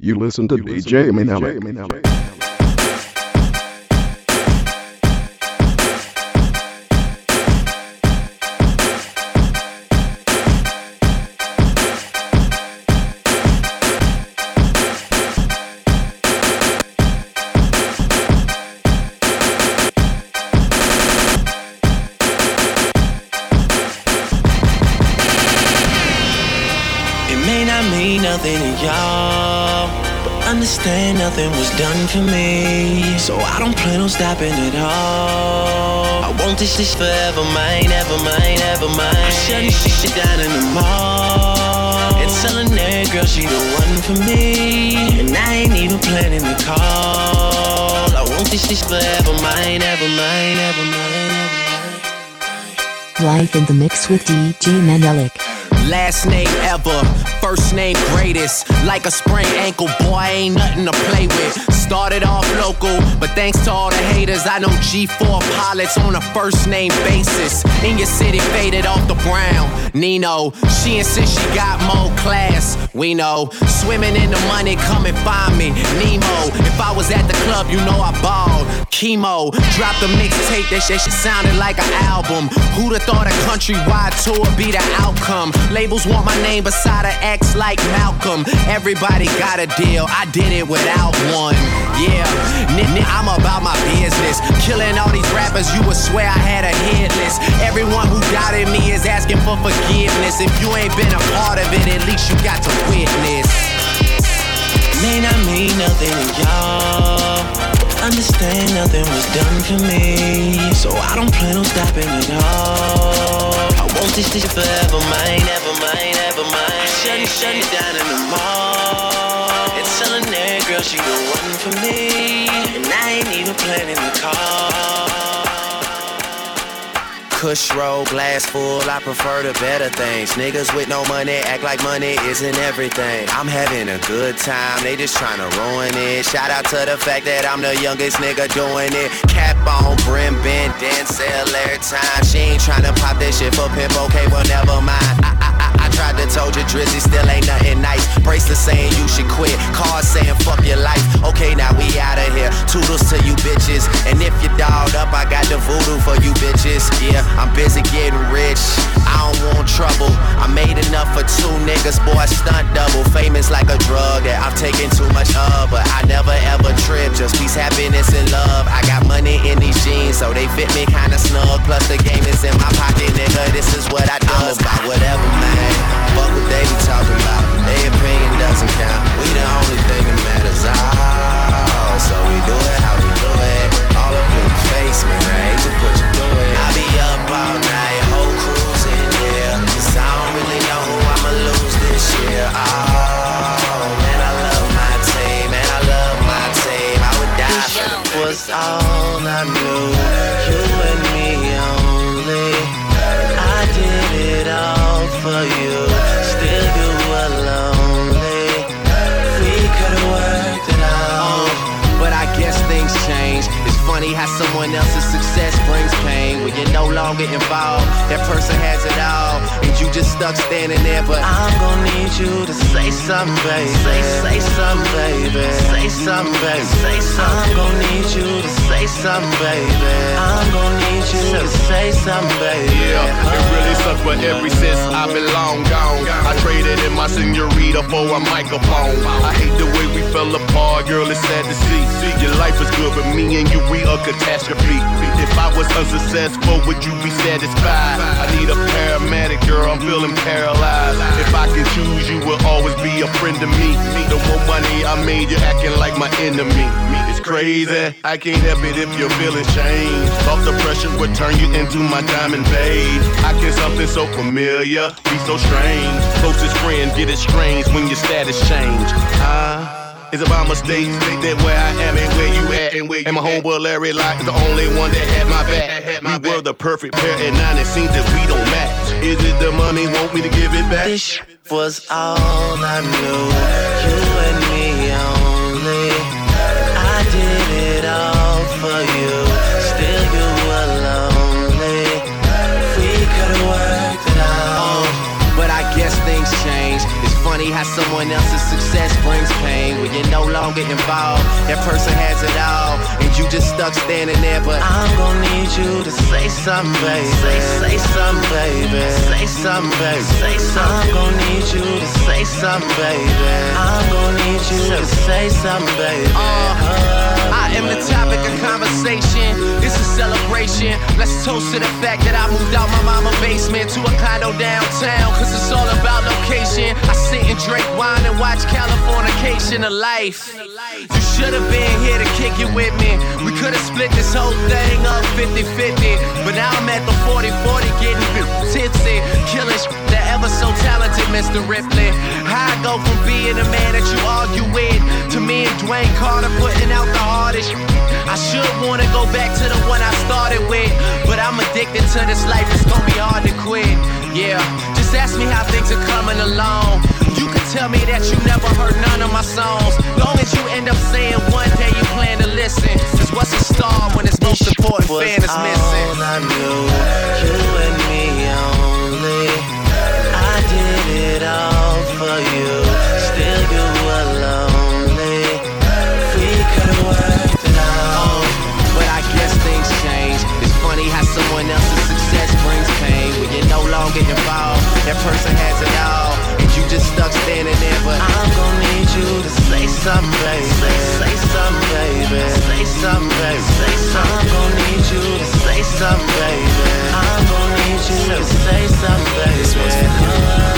You listen to DJ Manelic. Want this shit forever, mine, ever mine, ever mine. I'm shutting shit shit down in the mall. And telling that girl she the one for me. And I ain't even planning the call. I want this shit forever, mine, ever mine, ever mine, ever mine. Life in the mix with DJ Manelik. Last name ever, first name greatest. Like a sprained ankle, boy, ain't nothing to play with. Started off local, but thanks to all the haters, I know G4 pilots on a first name basis. In your city, faded off the brown. Nino, she insists she got more class. We know, swimming in the money, come and find me. Nemo, if I was at the club, you know I balled. Chemo, dropped a mixtape, that shit sounded like an album. Who'd have thought a countrywide tour be the outcome? Labels want my name beside an X like Malcolm. Everybody got a deal, I did it without one. Yeah, I'm about my business. Killing all these rappers, you would swear I had a hit list. Everyone who doubted me is asking for forgiveness. If you ain't been a part of it, at least you got to witness. May not mean nothing to y'all. Understand nothing was done for me. So I don't plan on stopping at all. I want this shit forever, mine, ever mine, ever mine. Shut it, shut it down in the mall. And telling that girl she the one for me. And I ain't even planning the call. Kush roll, glass full, I prefer the better things. Niggas with no money act like money isn't everything. I'm having a good time, they just tryna ruin it. Shout out to the fact that I'm the youngest nigga doing it. Cap on, brim bend, sell every time. She ain't tryna pop that shit for pimp, okay, well never mind. I, I, I, I tried to told you Drizzy still ain't nothing nice. Bracelet saying you should quit, cards saying fuck your life. Okay, now we outta here. Toodles to you bitches, and if you dolled up, I got the voodoo for you bitches. Yeah, I'm busy getting rich. I don't want trouble. I made enough for two niggas, boy, stunt double. Famous like a drug that I've taken too much of, but I never ever trip. Just peace, happiness, and love. I got money in these jeans, so they fit me kinda snug. Plus the game is in my pocket, nigga. This is what I do. I'm about whatever, man. Fuck what they be talking about. Their opinion doesn't count. We the only thing that matters. Oh, so we do it how we do it. All up in your face, man. I knew. You and me only. I did it all for you. Still you were lonely. We could've worked it out. But I guess things change. It's funny how someone else's success brings pain when you're no longer involved. That person has it all, you just stuck standing there. But I'm gonna need you to say something, baby. Say, say something, baby. Say something, baby. Say something. I'm gonna need you to say something, baby. I'm gonna need you to say something, baby. Yeah, it really sucks, but ever since I've been long gone, I traded in my senorita for a microphone. I hate the way we fell apart, girl, it's sad to see. Your life is good, but me and you, we a catastrophe. If I was unsuccessful, would you be satisfied? I need a paramedic, girl, I'm feeling paralyzed. If I can choose, you will always be a friend to me. The more money I made, you're acting like my enemy. It's crazy, I can't help it if your feelings change. Off the pressure would turn you into my diamond babe. I can something so familiar, be so strange. Closest friend get it strange when your status change. Ah. It's about mistakes that where I am and where you at and where you and my homeboy Larry Locke is the only one that had my back. We were the perfect pair and now it seems that we don't match. Is it the money want me to give it back? This was all I knew. You and funny how someone else's success brings pain when you're no longer involved. That person has it all, and you just stuck standing there. But I'm gonna need you to say something, baby. Say, say something, baby. Say something, baby. Say something. I'm gonna need you to say something, baby. I'm gonna need you to say something, baby. Uh, I am the topic of conversation. Celebration. Let's toast to the fact that I moved out my mama basement to a condo downtown. Cause it's all about location. I sit and drink wine and watch Californication of life. You should have been here to kick it with me. We could have split this whole thing up 50 50. But now I'm at the 40 40 getting tipsy. Killing ever so talented Mr. Ripley. How I go from being a man that you argue with to me and Dwayne Carter putting out the hardest. I should wanna go back to the one I started with. But I'm addicted to this life, it's gonna be hard to quit. Yeah, just ask me how things are coming along. You can tell me that you never heard none of my songs. Long as you end up saying one day you plan to listen. Cause what's a star when it's most important fan is missing? All I knew, that person has it all. And you just stuck standing there. But I'm gonna need you to say something, baby. Say, say something, baby. Say something, baby. Say something. I'm gonna need you to say something, baby. I'm gonna need you to say something, baby.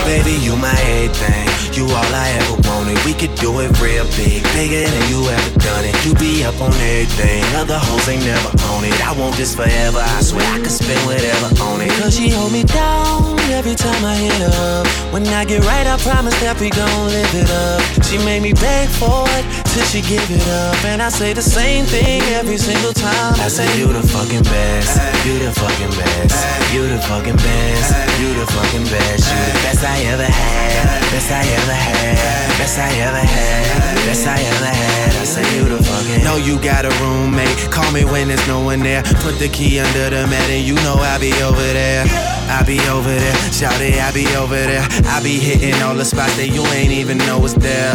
Baby, you my everything. You all I ever wanted. We could do it real big, bigger than you ever done it. You be up on everything. Other hoes ain't never on it. I want this forever. I swear I could spend whatever on it. Cause she hold me down every time I hit up. When I get right, I promise that we gon' live it up. She made me beg for it till she give it up. And I say the same thing every single time. I say you the fucking best. You the fucking best. You the fucking best. You the fucking best. You the best I ever had. Best I ever had. Best I ever had. Best I ever had. I say you the fucking. Know you got a roommate. Call me when there's no one there. Put the key under the mat and you know I'll be over there. I be over there, shout it, I be over there. I be hitting all the spots that you ain't even know was there.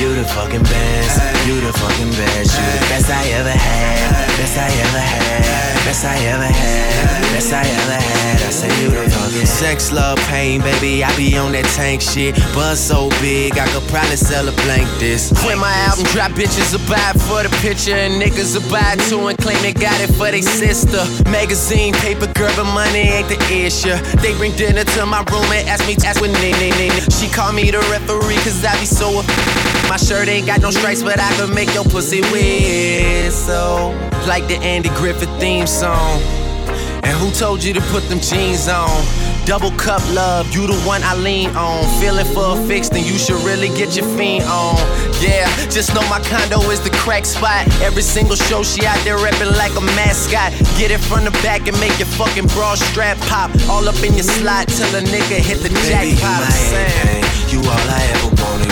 You the fucking best. You the fucking best. You the best I ever had. Best I ever had. Best I ever had. Best I ever had. I say you the fucking Sex, love, pain, baby, I be on that tank shit. Buzz so big, I could probably sell a blank this. When my album drop, bitches will buy it for the picture, and niggas will buy it too and claim they got it for they sister. Magazine, paper, girl, but money ain't the issue. They bring dinner to my room and ask me, ask when they, they, they. She call me the referee, cause I be so. My shirt ain't got no stripes, but I can make your pussy whistle. Like the Andy Griffith theme song. And who told you to put them jeans on? Double cup love, you the one I lean on. Feeling for a fix, then you should really get your fiend on. Yeah, just know my condo is the crack spot. Every single show she out there reppin' like a mascot. Get it from the back and make your fucking bra strap pop. All up in your slot till a nigga hit the Baby, you jackpot. my I'm You all I ever wanted.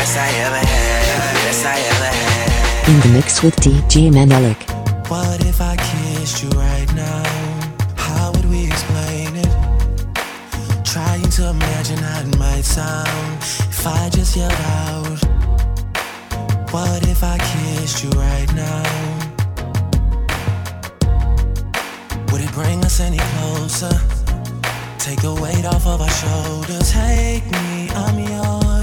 Best I ever had. Best I ever in the mix with DJ Menelik. What if I kissed you right now? How would we explain it? Trying to imagine how it might sound if I just yelled out. What if I kissed you right now? Would it bring us any closer? Take the weight off of our shoulders. Take me, I'm yours.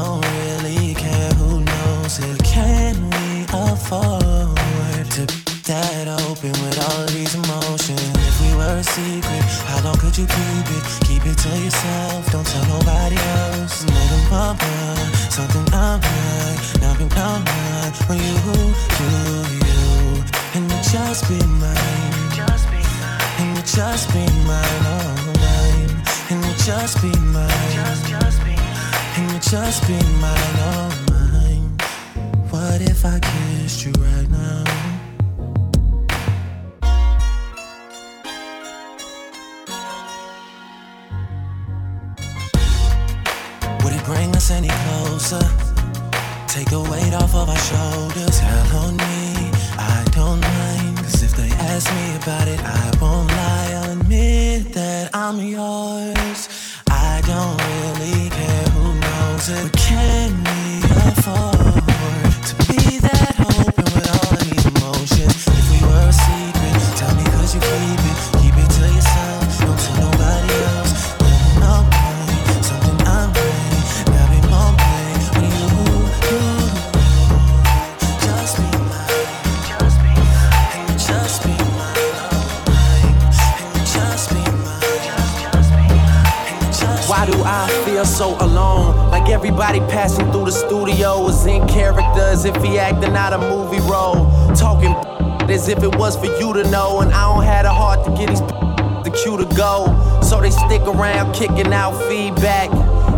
Don't really care who knows it. Can we afford to be that open with all of these emotions? If we were a secret, how long could you keep it? Keep it to yourself, don't tell nobody else. Little mama, something I'm like, nothing I'm like. When you, you, you, and you just be mine. And you just be mine, oh mine. And you just be mine. And you just be mine, oh mine. What if I kissed you right now? Would it bring us any closer? Take the weight off of our shoulders. Tell on me, I don't mind. Cause if they ask me about it, I won't lie. I'll admit that I'm yours. Feel so alone? Like everybody passing through the studio is in character as if he acting out a movie role. Talking as if it was for you to know. And I don't have the heart to get these the cue to go. So they stick around kicking out feedback.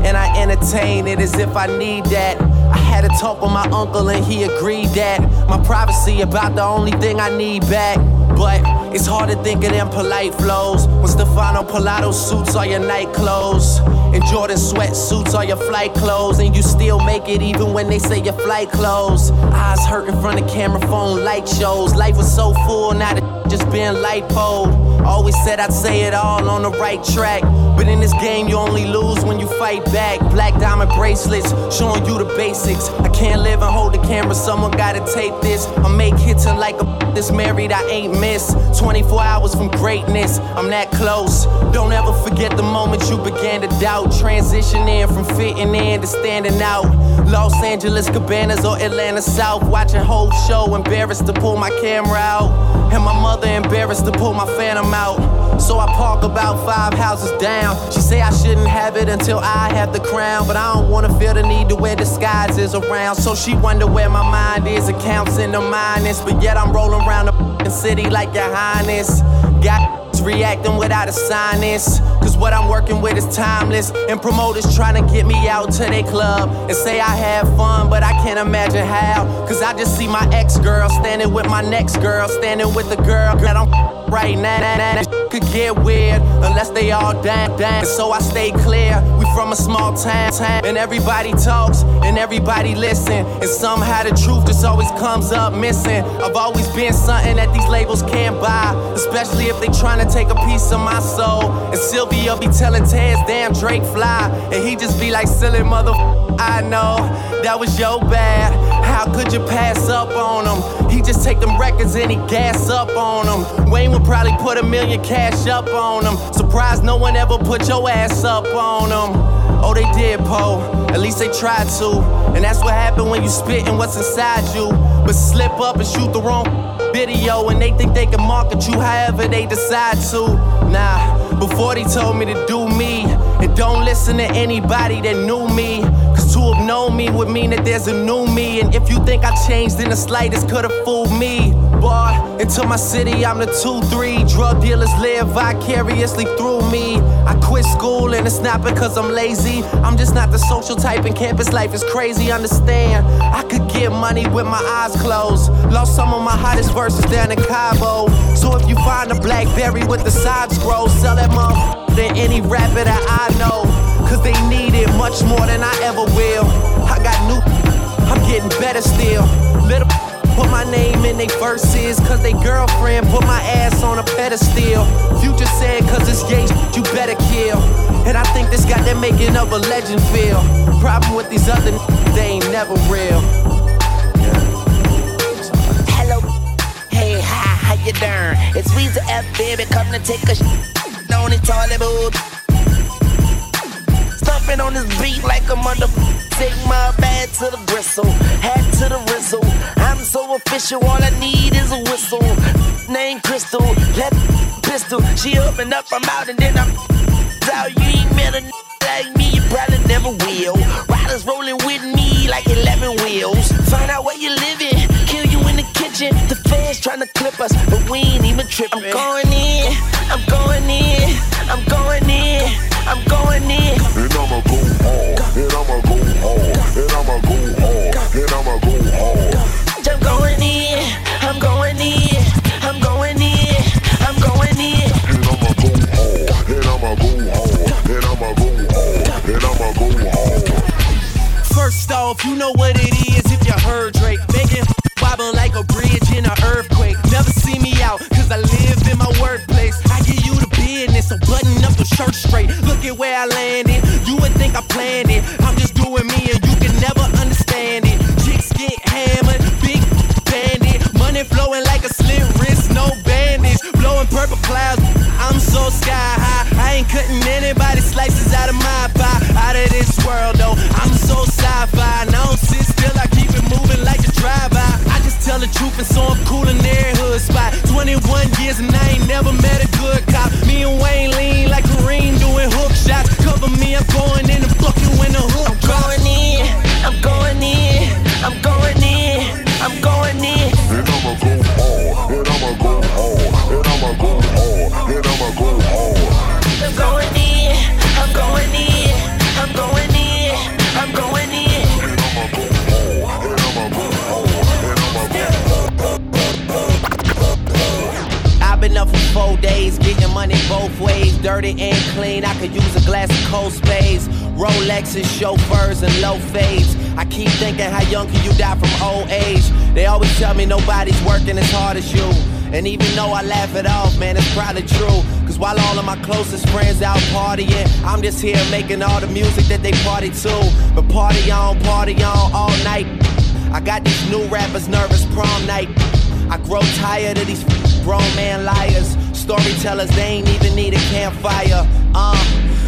And I entertain it as if I need that. I had a talk with my uncle and he agreed that my privacy about the only thing I need back. But it's hard to think of them polite flows when Stefano Pilati suits are your night clothes. And Jordan sweatsuits are your flight clothes. And you still make it even when they say your flight clothes. Eyes hurt in front of camera phone light shows. Life was so full, now the just being lipoed. Always said I'd say it all on the right track. But in this game, you only lose when you fight back. Black diamond bracelets showing you the basics. I can't live and hold the camera, someone gotta tape this. I make hits and like a this married, I ain't miss. 24 hours from greatness, I'm that close. Don't ever forget the moment you began to doubt. Transitioning from fitting in to standing out. Los Angeles Cabanas or Atlanta South. Watching whole show, embarrassed to pull my camera out. And my mother embarrassed to pull my phantom out. So I park about five houses down. She say I shouldn't have it until I have the crown. But I don't wanna feel the need to wear disguises around. So she wonder where my mind is. Accounts in the minus. But yet I'm rolling around the city like your highness. Got reacting without a sinus. Cause what I'm working with is timeless. And promoters trying to get me out to their club and say I have fun, but I can't imagine how. Cause I just see my ex girl standing with my next girl, standing with the girl that I'm right now. Could get weird unless they all down, down. So I stay clear. From a small town, town, and everybody talks and everybody listen. And somehow the truth just always comes up missing. I've always been something that these labels can't buy, especially if they trying to take a piece of my soul. And Sylvia be telling Taz, damn Drake fly, and he just be like, silly mother. I know that was your bad. How could you pass up on him? He just take them records and he gas up on them. Wayne would probably put a million cash up on him. Surprised no one ever put your ass up on him. Oh, they did, Poe. At least they tried to. And that's what happened when you spit and what's inside you. But slip up and shoot the wrong video, and they think they can market you however they decide to. Nah, before they told me to do me, and don't listen to anybody that knew me. Cause to have known me would mean that there's a new me. And if you think I changed in the slightest, could've fooled me. Boy, into my city, I'm the 2-3. Drug dealers live vicariously through me. I quit school and it's not because I'm lazy. I'm just not the social type, and campus life is crazy. Understand? I could get money with my eyes closed. Lost some of my hottest verses down in Cabo. So if you find a blackberry with the side scroll, sell that motherfucker to any rapper that I know. Cause they need it much more than I ever will. I got new. I'm getting better still. Little put my name in they verses, cause they girlfriend put my ass on a pedestal. Future said, cause it's gay, you better kill. And I think this got them making up a legend feel. Problem with these other they ain't never real. Hello, hey, hi, how you doing? It's Weezy F, baby, come to take a sh- on the toilet boot. Stumping on this beat like a mother. Take my bag to the gristle, hat to the rizzle. I'm so official, all I need is a whistle. Name Crystal, left pistol. She up and up, I'm out, and then I'm out. You ain't met a like me, you probably never will. Riders rolling with me like 11 wheels. Find out where you living, kill you in the kitchen. The fans trying to clip us, but we ain't even tripping. I'm going in, I'm going you know what it is if you heard Drake. Making wobble like a bridge in an earthquake. Never see me out, cause I live in my workplace. I give you the business, so button up the shirt straight. Look at where I landed. You would think I planned it. I'm just doing me and you can never understand it. Chicks get hammered, big bandit. Money flowing like a slit wrist, no bandage. Blowing purple clouds, I'm so sky high. I ain't cutting anybody slices out of my pie. Out of this world though, drive-by. I just tell the truth and so I'm cool in every hood spot. 21 years and I ain't never met a good money both ways, dirty and clean. I could use a glass of cold spades, Rolexes, chauffeurs, and low fades. I keep thinking, how young can you die from old age? They always tell me nobody's working as hard as you. And even though I laugh it off, man, it's probably true. Cause while all of my closest friends out partying, I'm just here making all the music that they party to. But party on, party on all night. I got these new rappers nervous prom night. I grow tired of these grown man liars. Storytellers, they ain't even need a campfire. Uh,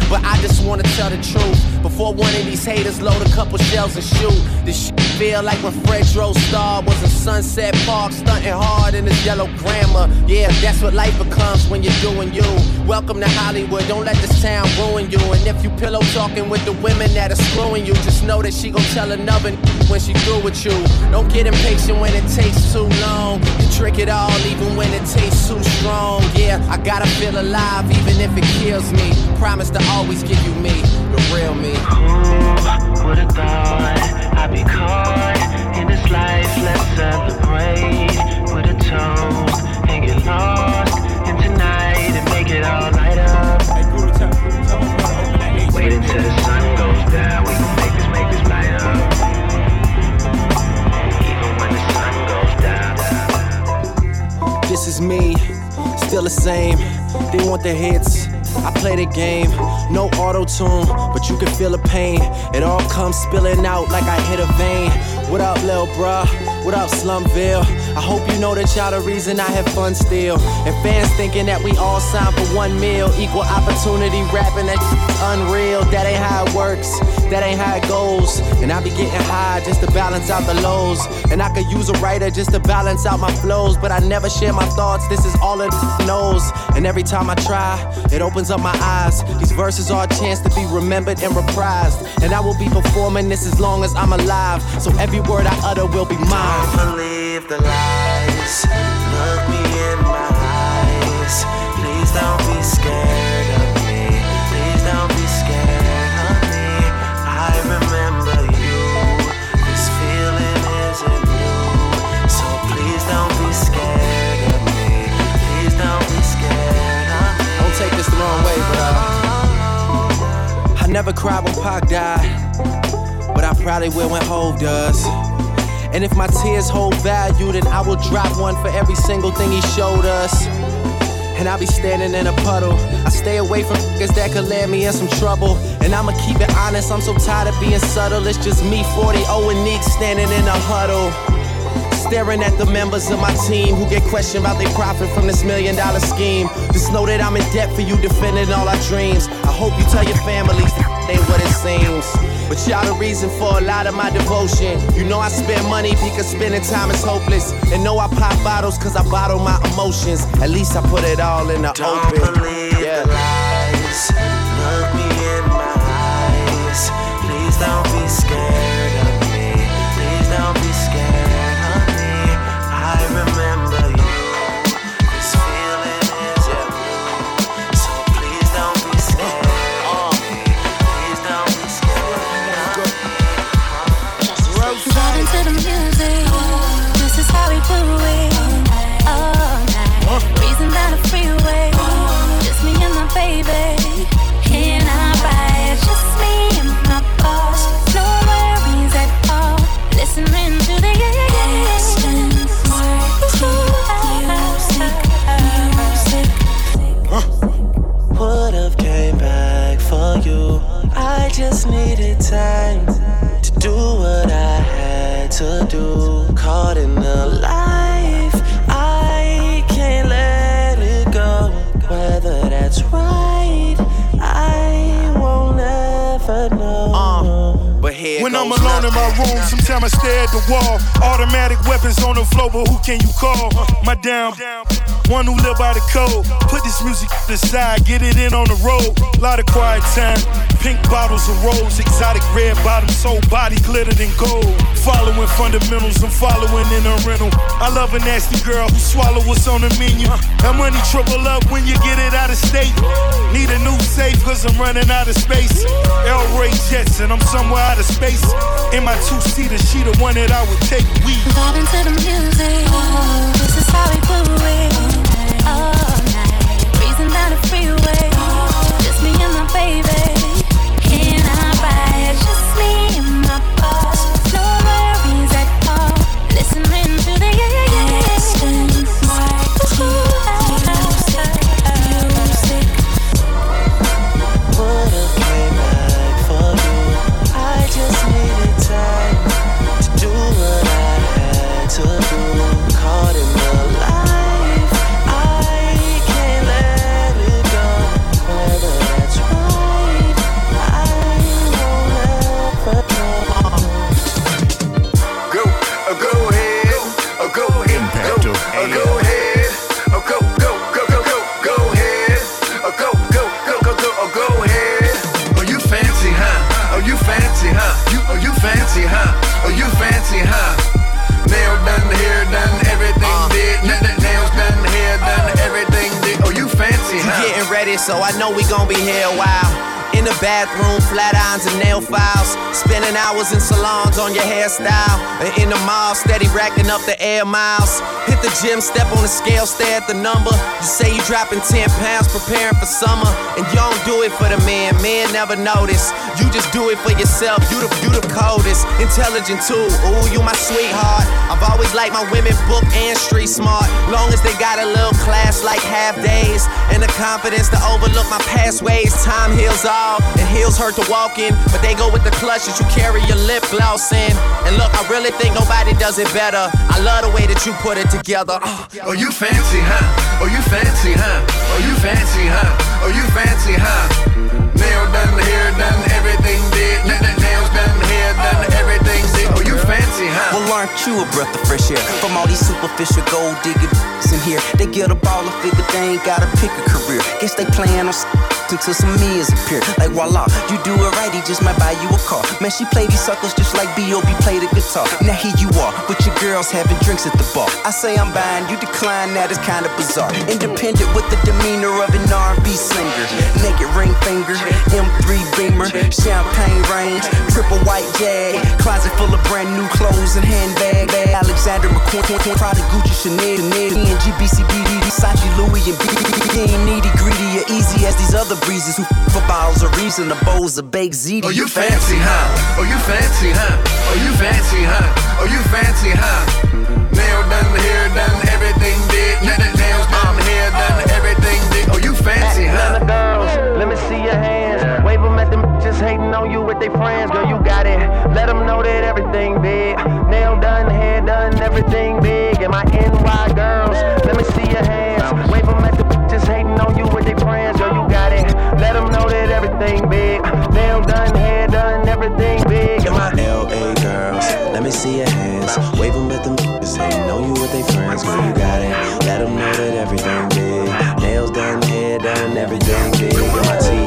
but I just wanna tell the truth. Before one of these haters load a couple shells and shoot. This shit feel like when Fred Drove Star was in Sunset Park, stunting hard in his yellow grammar. Yeah, that's what life becomes when you're doing you. Welcome to Hollywood, don't let this town ruin you. And if you pillow talking with the women that are screwing you, just know that she gon' tell another when she through with you. Don't get impatient when it takes too long. You trick it all even when it tastes too strong. Yeah, I gotta feel alive even if it kills me. Promise to always give you me, the real me. Who would've thought I'd be caught in this life? Let's celebrate with a toast and get lost Wait until the sun goes down. We make this, make this. This is me, still the same. They want the hits. I play the game, no auto tune, but you can feel the pain. It all comes spilling out like I hit a vein. What up, lil' bruh? Up, Slumville? I hope you know that y'all the reason I have fun still. And fans thinking that we all signed for one meal. Equal opportunity rapping, that unreal. That ain't how it works, that ain't how it goes. And I be getting high just to balance out the lows. And I could use a writer just to balance out my flows. But I never share my thoughts, this is all it knows. And every time I try, it opens up my eyes. These verses are a chance to be remembered and reprised. And I will be performing this as long as I'm alive. So every word I utter will be mine. The lies. Look me in my eyes. Please don't be scared of me. Please don't be scared of me. I remember you. This feeling isn't new. So please don't be scared of me. Please don't be scared of me. Don't take this the wrong way, but uh, I never cried when Pac died, but I probably will when Hove does. And if my tears hold value, then I will drop one for every single thing he showed us. And I'll be standing in a puddle. I stay away from niggas that could land me in some trouble. And I'ma keep it honest, I'm so tired of being subtle. It's just me, 40 0 and Neek standing in a huddle. Staring at the members of my team who get questioned about their profit from this million dollar scheme. Just know that I'm in debt for you defending all our dreams. I hope you tell your families ain't what it seems. But y'all the reason for a lot of my devotion. You know I spend money because spending time is hopeless. And know I pop bottles cause I bottle my emotions. At least I put it all in the Don't open. believe yeah. the lies. Look me in my eyes. Please don't be scared the music. This is how we do it. Oh, All night. Reason down the freeway. Just me and my baby. To do. Caught in the life, I can't let it go. Whether that's right, I won't ever know. Uh, but here When I'm goes alone in my nothing. room, sometimes I stare at the wall. Automatic weapons on the floor, but who can you call? My down, one who live by the code. Put this music aside, get it in on the road. Lot of quiet time, pink bottles of rose, exotic red bottoms, whole body glittered in gold. Following fundamentals, I'm following in a rental. I love a nasty girl who swallow what's on the menu. That money triple up when you get it out of state. Need a new safe, cause I'm running out of space. El Ray Jetson, I'm somewhere out of space. In my two seater, she the one that I would take We the music. Gym, step on the scale, stare at the number. You say dropping 10 pounds, preparing for summer. And you don't do it for the man, man never notice. You just do it for yourself, you the, you the coldest. Intelligent too, ooh, you my sweetheart. I've always liked my women book and street smart. Long as they got a little class like half days. And the confidence to overlook my past ways. Time heals all, and heels hurt to walk in. But they go with the clutch that you carry your lip gloss in. And look, I really think nobody does it better. I love the way that you put it together. Uh. Oh, you fancy, huh? Oh, you fancy, huh? Oh, you fancy, huh? Oh, you fancy, huh? Nail done, hair done, everything did. Nails done, hair done, everything fancy, huh? Well, aren't you a breath of fresh air? From all these superficial gold digging in here, they get a ball and figure they ain't gotta pick a career. Guess they plan on until some meals appear. Like voila, you do it right, he just might buy you a car. Man, she play these suckers just like B.O.B. play the guitar. Now here you are, with your girls having drinks at the bar. I say I'm buying, you decline, that is kinda bizarre. Independent with the demeanor of an R&B singer. Naked ring finger, M3 Beamer, champagne range, triple white jag, closet full of brand new clothes and handbag. Alexander McQueen, Prada, Gucci, Chanel, Chanel, ENG, BCBG, Versace, Louis, and B. Ain't needy, greedy, or easy as these other breezes who for bottles of reason, the bowls of baked ziti. Oh, you fancy, huh? Oh, you fancy, huh? Oh, you fancy, huh? Oh, you fancy, huh? Nail done, hair done, everything did. Nails done, hair done, everything did. Oh, you fancy, huh? Hating on you with their friends. Girl, you got it. Let them know that everything big. Nail done, hair done, everything big. And my NY girls, let me see your hands. Wave them at them just hating on you with their friends. Girl, you got it. Let them know that everything big. Nail done, hair done, everything big. And my LA girls, let me see your hands. Wave them at them just hating on you with their friends. Girl, you got it. Let them know that everything big. Nails done, hair done, everything big. And my T.O.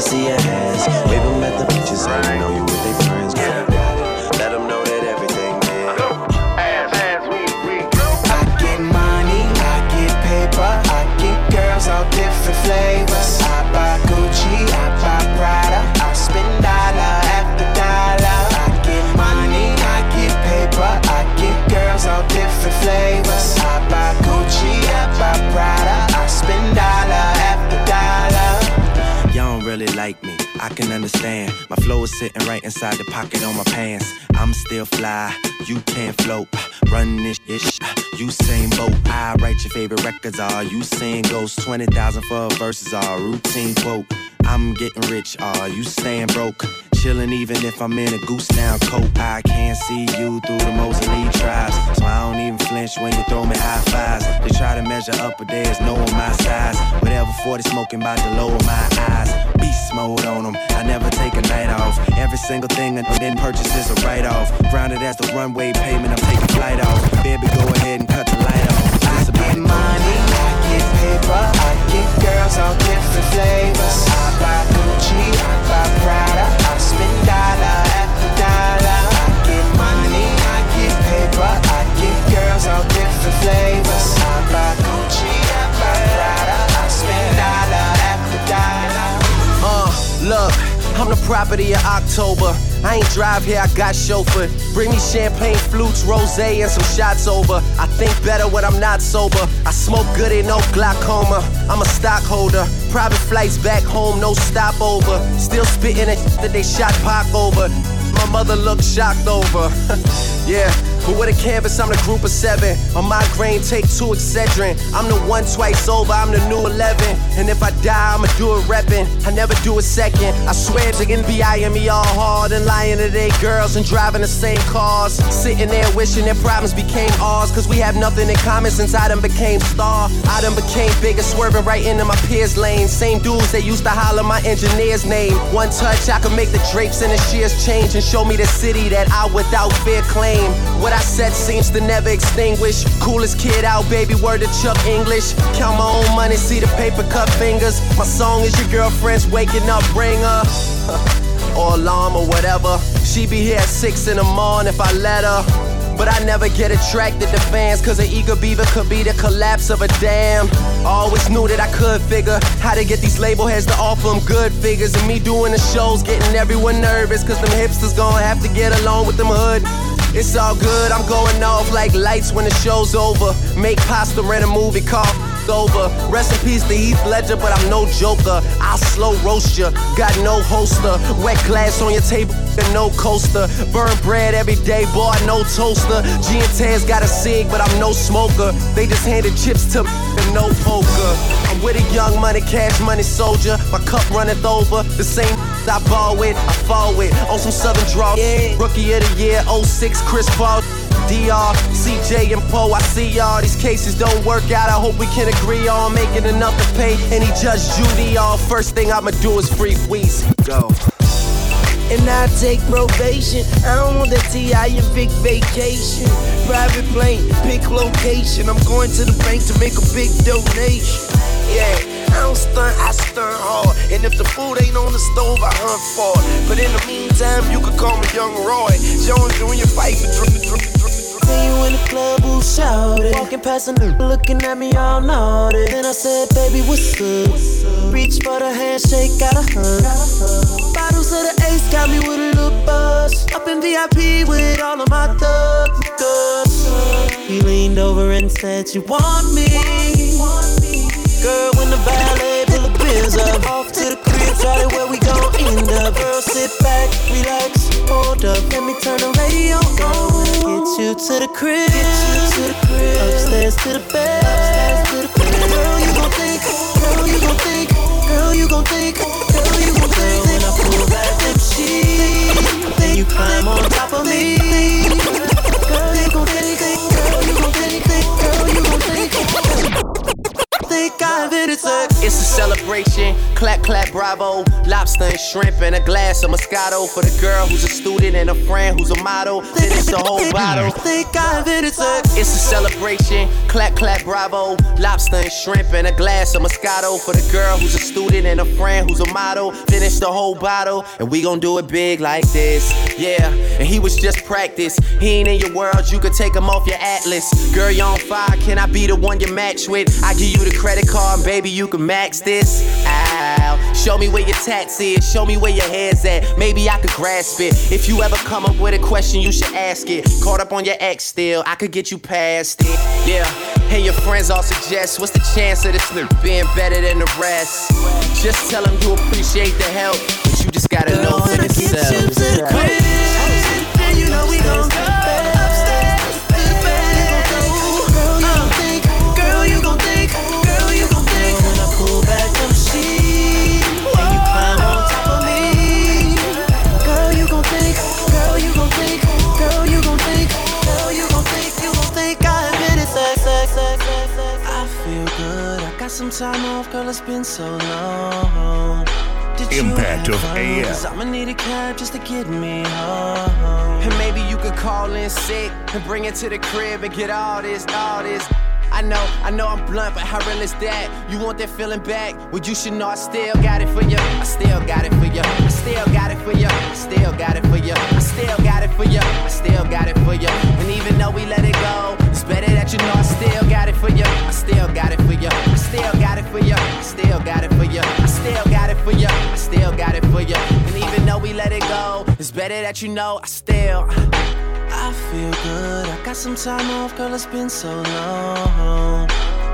see your hands. Wave them at them just hating on you with their like me. I can understand. My flow is sitting right inside the pocket on my pants. I'm still fly, you can't float. Run this ish, you same boat. I write your favorite records, are you sing ghosts? 20,000 for verses, are routine quote. I'm getting rich, are you staying broke? Chillin' even if I'm in a goose now coat. I can't see you through the most elite tribes. So I don't even flinch when you throw me high fives. They try to measure up, but there's no on my size. Whatever 40 smoking about to lower my eyes. Beast mode on them, I never take a night off. Every single thing I then purchase is a write off. Grounded as the runway payment, I'm taking flight off. Baby, go ahead and cut the light off. It's I get money, I get paper, I get girls all different flavors. I buy Gucci, I buy Prada, Dollar dollar. I get money, I paper, I girls all different flavors. I buy Gucci, Prada, I spend dollar after dollar. Uh, look, I'm the property of October. I ain't drive here, I got chauffeur. Bring me champagne, flutes, rose, and some shots over. I think better when I'm not sober. I smoke good, ain't no glaucoma. I'm a stockholder. Private flights back home, no stopover. Still spitting that that they shot Pac over. My mother looked shocked over. yeah, but with a canvas, I'm the group of seven. A migraine, take two Excedrin. I'm the one twice over, I'm the new 11. And if I die, I'ma do it reppin'. I never do a second. I swear to NBI and me all hard and lying to they girls and driving the same cars. Sitting there wishing their problems became ours. Cause we have nothing in common since I done became star. I done became bigger, swerving right into my peers' lane. Same dudes that used to holler my engineer's name. One touch, I could make the drapes and the shears change and show me the city that I without fear claim. What I said seems to never extinguish. Coolest kid out, baby, word to Chuck English. Count my own money, see the paper cut fingers. My song is your girlfriend's waking up ringer. or alarm or whatever. She be here at six in the morning if I let her. But I never get attracted to fans, cause an eager beaver could be the collapse of a dam. Always knew that I could figure how to get these label heads to offer them good figures. And me doing the shows, getting everyone nervous, cause them hipsters gonna have to get along with them hood. It's all good, I'm going off like lights when the show's over. Make pasta, rent a movie over. Peace to Heath Ledger, but I'm no joker. I'll slow roast ya, got no holster. Wet glass on your table, and no coaster. Burn bread every day, boy, no toaster. G and Tez got a cig, but I'm no smoker. They just handed chips to me and no poker. I'm with a young money, cash money soldier. My cup runneth over. The same I ball with, I fall with. On some southern draw. yeah. Rookie of the year, 06, Chris Paul. DR, CJ, and Poe, I see y'all. These cases don't work out. I hope we can agree on making enough to pay any judge Judy. All first thing I'ma do is free Weezy. Go. and I take probation. I don't want that TI and big vacation. Private plane, pick location. I'm going to the bank to make a big donation. Yeah, I don't stunt, I stunt hard. And if the food ain't on the stove, I hunt for it. But in the meantime, you can call me Young Roy. Jones Jr. fight for drink, drink. See you in the club, who shouted? Walking past a nigga looking at me all naughty. Then I said, baby, what's up? Reach for the handshake, got a hug. Bottles of the ace got me with a little buzz. Up in VIP with all of my thugs. He leaned over and said, You want me? Girl, when the ballet pull the pins up, off to the crib, try where we gon' end up. Girl, sit back, relax, hold up, let me turn the radio on. Get you to the crib, get you to the crib, upstairs to the bed, upstairs to the bed. Girl, you gon' think, girl, you gon' think, girl, you gon' think, bravo. Lobster and shrimp and a glass of Moscato for the girl who's a student and a friend who's a model. Finish the whole bottle. Think hit it. It's a celebration. Clap, clap, bravo. Lobster and shrimp and a glass of Moscato for the girl who's a student and a friend who's a model. Finish the whole bottle, and we gon' do it big like this. Yeah, and he was just practice. He ain't in your world, you could take him off your atlas. Girl, you on fire, can I be the one you match with? I give you the credit card, and baby, you can max this. Ow. Show me where your tats is, show me where your head's at. Maybe I could grasp it. If you ever come up with a question, you should ask it. Caught up on your ex still, I could get you past it. Yeah, and your friends all suggest, what's the chance of this nigga being better than the rest? Just tell them you appreciate the help, but you just gotta know for yourself. Some time off, girl. It's been so long. Did Impact have of fun? AM. I'ma need a cab just to get me home. And maybe you could call in sick and bring it to the crib and get all this, all this. I know, I know I'm blunt, but how real is that? You want that feeling back? Well, you should know I still got it for you. I still got it for you. I still got it for you. I still got it for you. I still got it for you. I still got it for you. And even though we let it go, it's better that you know I still got it for you. I still got it for you. I still got it for you. I still got it for you. I still got it for you. I still got it for you. And even though we let it go, it's better that you know I still. I feel good. I got some time off, girl. It's been so long.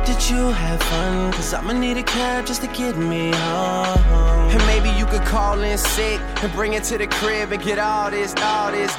Did you have fun? Cause I'ma need a cab just to get me home. And maybe you could call in sick and bring it to the crib and get all this, all this.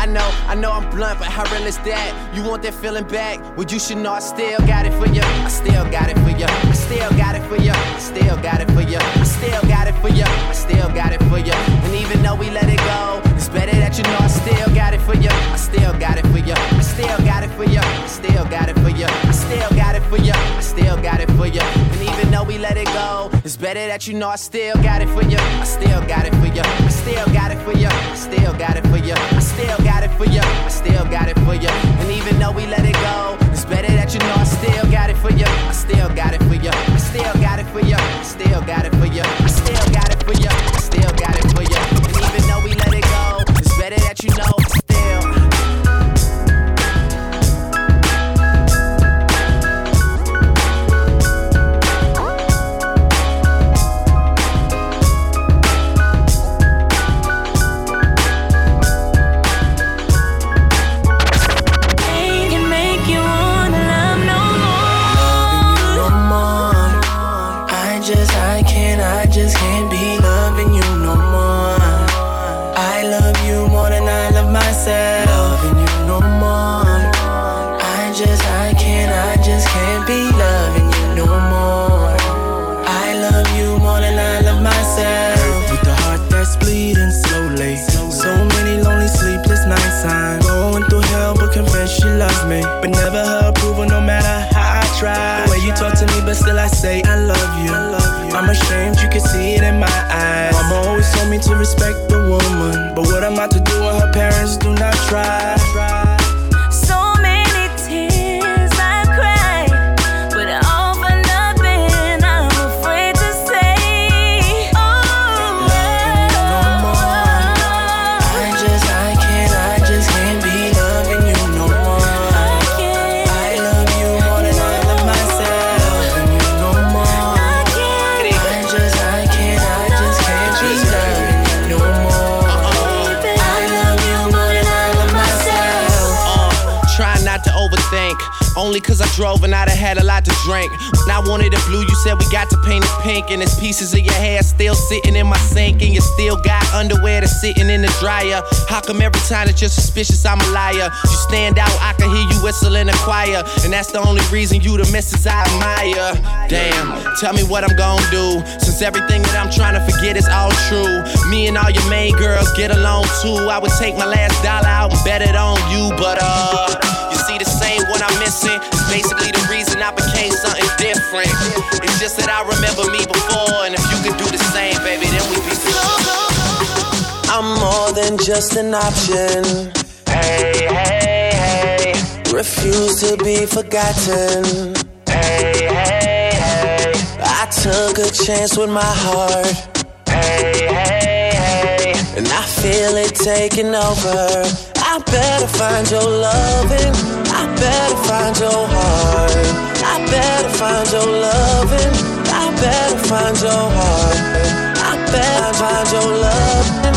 I know, I know I'm blunt, but how real is that? You want that feeling back? Well, you should know I still got it for you. I still got it for you. I still got it for you. I still got it for you. I still got it for you. I still got it for you. And even though we let it go, it's better that you know I still got it for you. I still got it for you. I still got it for you. I still got it for you. I still got it for you. I still got it for you. And even though we let it go, it's better that you know I still got it for you. I still got it for you. I still got it for you. I still got it for you. I still got it for you. I still got it for you. And even though we let it go, it's better that you know I still got it for you. I still got it for you. I still got it for you. I still got it for you. I still got it for you. I still got it for you. And even though we let it go, it's better that you know to me, but still I say I love you. I'm ashamed, you can see it in my eyes. Mama always told me to respect the woman. But what am I to do when her parents do not try? Only cause I drove and I'd have had a lot to drink. When I wanted it blue, you said we got to paint it pink. And there's pieces of your hair still sitting in my sink. And you still got underwear that's sitting in the dryer. How come every time that you're suspicious, I'm a liar? You stand out, I can hear you whistle in the choir. And that's the only reason you the missus I admire. Damn, tell me what I'm gonna do. Since everything that I'm trying to forget is all true. Me and all your main girls get along too. I would take my last dollar out and bet it on you. But uh, the same one I'm missing. It's basically the reason I became something different. It's just that I remember me before. And if you could do the same, baby, then we'd be sure. I'm more than just an option. Hey, hey, hey. Refuse to be forgotten. Hey, hey, hey. I took a chance with my heart. Hey, hey, hey. And I feel it taking over. I better find your loving. Better find your heart. I better find your loving. I better find your heart. I better find your loving.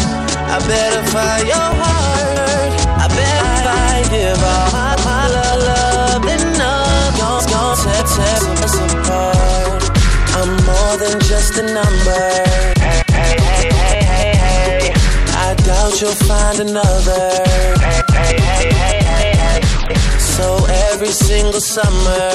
I better find your heart. I better find give all my, my love, love love. Gonna tear, tear us apart. I'm more than just a number. Hey, hey, hey, hey, hey, hey. I doubt you'll find another. So every single summer,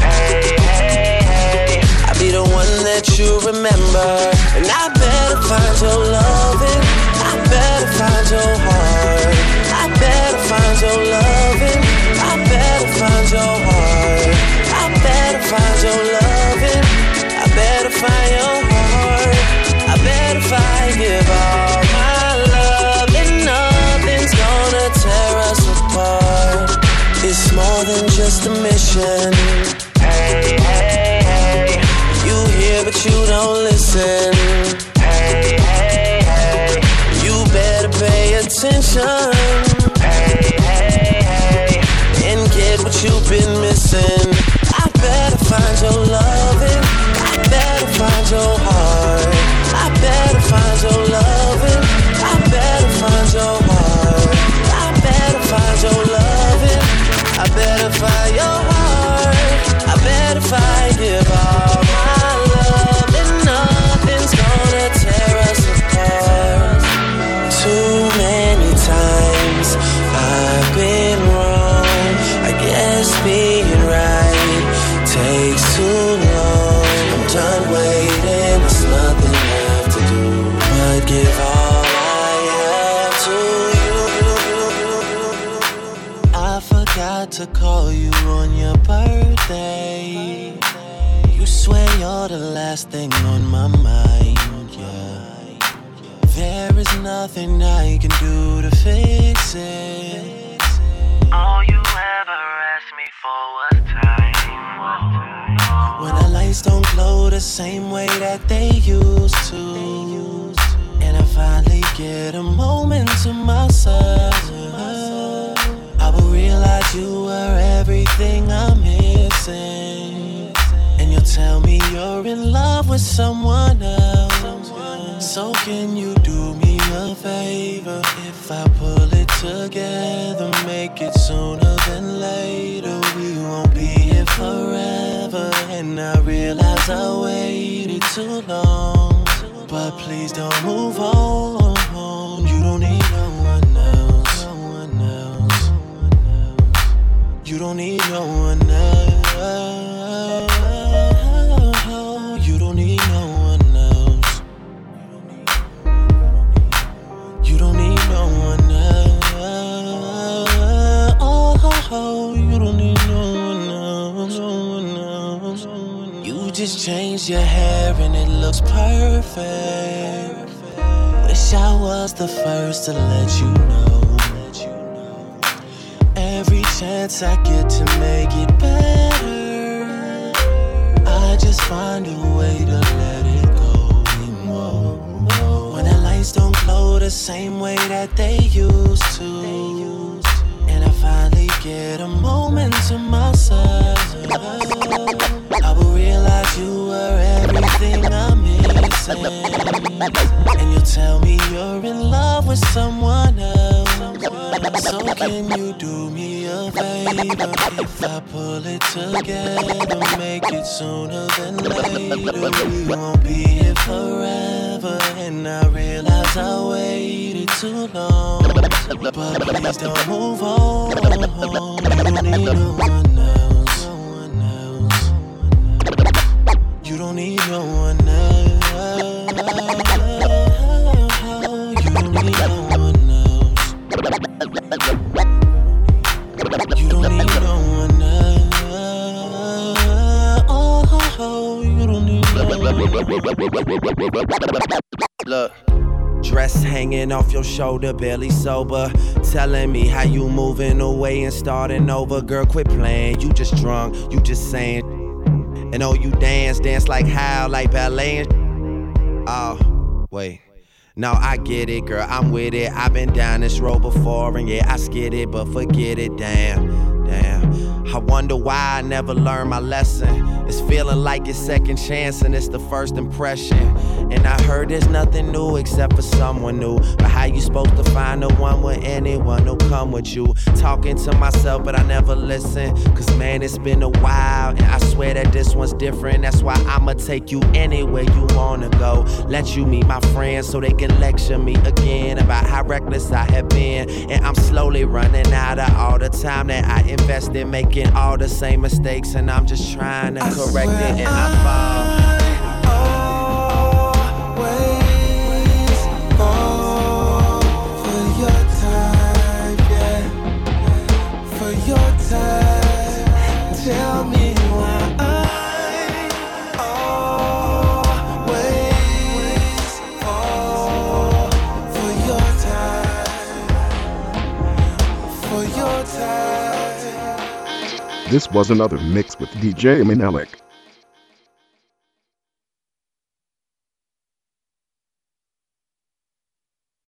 Hey, hey, hey. I'll be the one that you remember. And I better find your loving. I better find your heart. I better find your loving. I better find your heart. I better find your loving. I better find your heart. I better find give all just last thing on my mind, yeah. There is nothing I can do to fix it. All you ever asked me for was time. When the lights don't glow the same way that they used to. And I finally get a moment to myself. I will realize you were everything I'm missing. And you'll tell me in love with someone else. So can you do me a favor if I pull it together? Make it sooner than later. We won't be here forever. And I realize I waited too long. But please don't move on. You don't need no one else. No one else. You don't need no one else. Oh, you don't need no one else. You just changed your hair and it looks perfect. Wish I was the first to let you know. Every chance I get to make it better, I just find a way to let it go. When the lights don't glow the same way that they used to, finally get a moment to myself, I will realize you were everything I'm missing, and you'll tell me you're in love with someone else. So can you do me a favor if I pull it together, make it sooner than later. We won't be here forever, and I realize I waited too long. But please don't move on. You don't need no one else. You don't need no one else. You don't need no Look. Dress hanging off your shoulder, barely sober. Telling me how you moving away and starting over. Girl, quit playing. You just drunk, you just saying. And oh, you dance, dance like how, like ballet. Oh, wait. No, I get it, girl. I'm with it. I've been down this road before, and yeah, I skid it, but forget it. Damn. I wonder why I never learned my lesson. It's feeling like it's second chance, and it's the first impression. And I heard there's nothing new except for someone new. But how you supposed to find the one with anyone who come with you? Talking to myself, but I never listen. Cause man, it's been a while, and I swear that this one's different. That's why I'ma take you anywhere you wanna go. Let you meet my friends so they can lecture me again about how reckless I have been. And I'm slowly running out of all the time that I invest in making all the same mistakes. And I'm just trying to correct it, and I fall. Tell me This was another mix with DJ Manelik.